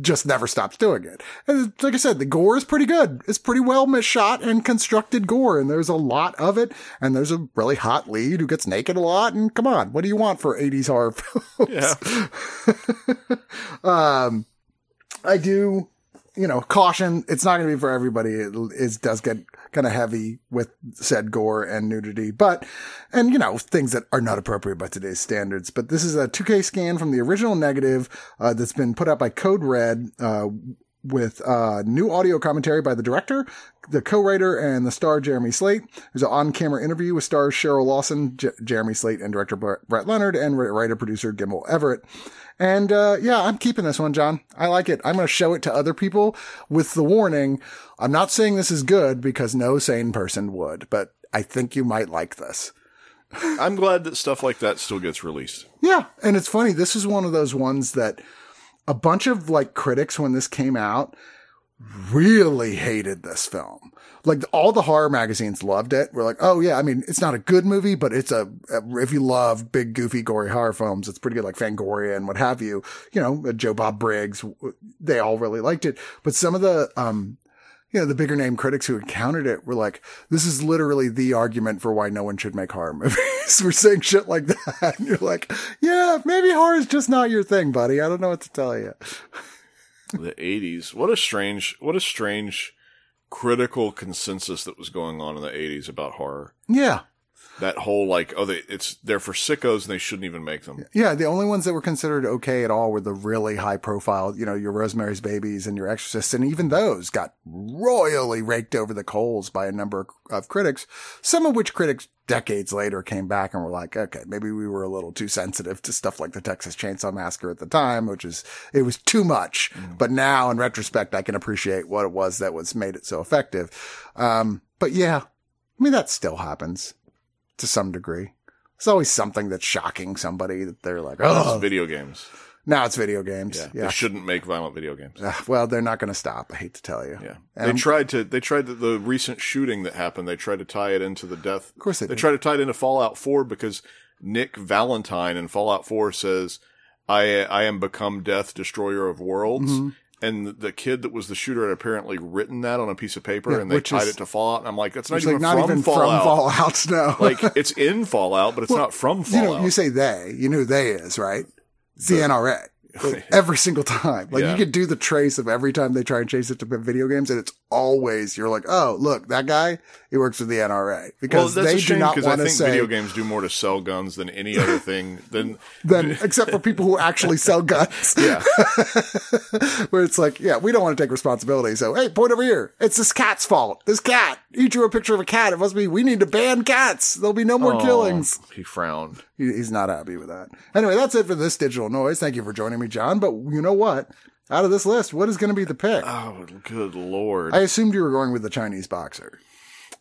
just never stops doing it. And like I said, the gore is pretty good. It's pretty well shot and constructed gore, and there's a lot of it. And there's a really hot lead who gets naked a lot. And come on, what do you want for 80s horror films? Yeah. um, I do, you know, caution. It's not going to be for everybody. It, it does get kind of heavy with said gore and nudity, but, and you know, things that are not appropriate by today's standards. But this is a 2K scan from the original negative, uh, that's been put out by Code Red, uh, with uh, new audio commentary by the director, the co-writer, and the star Jeremy Slate. There's an on-camera interview with stars Cheryl Lawson, J- Jeremy Slate, and director Brett Leonard, and writer-producer Gimel Everett. And uh, yeah, I'm keeping this one, John. I like it. I'm going to show it to other people with the warning. I'm not saying this is good because no sane person would, but I think you might like this. I'm glad that stuff like that still gets released. Yeah. And it's funny. This is one of those ones that a bunch of like critics when this came out really hated this film. Like all the horror magazines loved it. We're like, oh yeah, I mean, it's not a good movie, but it's a, if you love big, goofy, gory horror films, it's pretty good, like Fangoria and what have you. You know, Joe Bob Briggs, they all really liked it. But some of the, um, you know, the bigger name critics who encountered it were like, this is literally the argument for why no one should make horror movies. we're saying shit like that. And you're like, yeah, maybe horror is just not your thing, buddy. I don't know what to tell you. the 80s. What a strange, what a strange critical consensus that was going on in the 80s about horror. Yeah. That whole like, oh, they, it's they're for sickos and they shouldn't even make them. Yeah. The only ones that were considered okay at all were the really high profile, you know, your Rosemary's Babies and your Exorcists. And even those got royally raked over the coals by a number of critics, some of which critics decades later came back and were like, okay, maybe we were a little too sensitive to stuff like the Texas Chainsaw Massacre at the time, which is, it was too much. But now in retrospect, I can appreciate what it was that was made it so effective. Um, but yeah, I mean, that still happens to some degree. There's always something that's shocking somebody that they're like, It's oh, video games. now it's video games. Yeah, Yeah. they shouldn't make violent video games. Ah, well, they're not going to stop. I hate to tell you. Yeah, And they I'm- tried to. They tried to, the recent shooting that happened. They tried to tie it into the death. Of course they They did. tried to tie it into Fallout Four because Nick Valentine in Fallout Four says, "I I am become death, destroyer of worlds." And the kid that was the shooter had apparently written that on a piece of paper, Yeah, and they tied is- it to Fallout. And I'm like, that's not even, like not from, even Fallout. from Fallout. No. like it's in Fallout, but it's not from you Fallout. know, you say they, you know who they is, right? It's the, NRA. Like, every single time. Like Yeah. you could do the trace of every time they try and chase it to video games and it's always you're like, oh, look, that guy, he works for the NRA because that's they do not because I want to think say video games do more to sell guns than any other thing. Than then except for people who actually sell guns. yeah, where it's like, yeah, we don't want to take responsibility. So, hey, point over here. It's this cat's fault. This cat. He drew a picture of a cat. It must be, we need to ban cats. There'll be no more killings. Oh, he frowned. He- He's not happy with that. Anyway, that's it for this digital noise. Thank you for joining me, John. But you know what? Out of this list, what is going to be the pick? Oh, good lord! I assumed you were going with the Chinese boxer.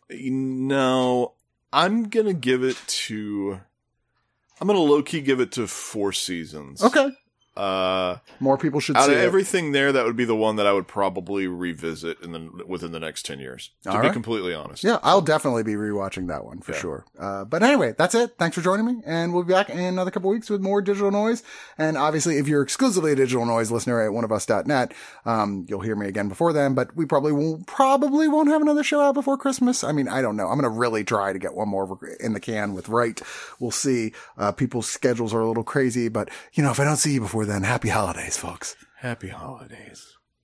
no, I'm gonna give it to. I'm gonna low key give it to Four Seasons. Okay. Uh, More people should out see of it. everything there, that would be the one that I would probably revisit in the within the next ten years. To All be right. completely honest. Yeah, I'll definitely be rewatching that one for Yeah. sure. Uh, but anyway, that's it. Thanks for joining me, and we'll be back in another couple weeks with more digital noise. And obviously, if you're exclusively a digital noise listener at oneofus.net, um, you'll hear me again before then. But we probably won't probably won't have another show out before Christmas. I mean, I don't know. I'm gonna really try to get one more in the can with right. We'll see. Uh, people's schedules are a little crazy, but you know, if I don't see you before then, happy holidays, folks. Happy holidays.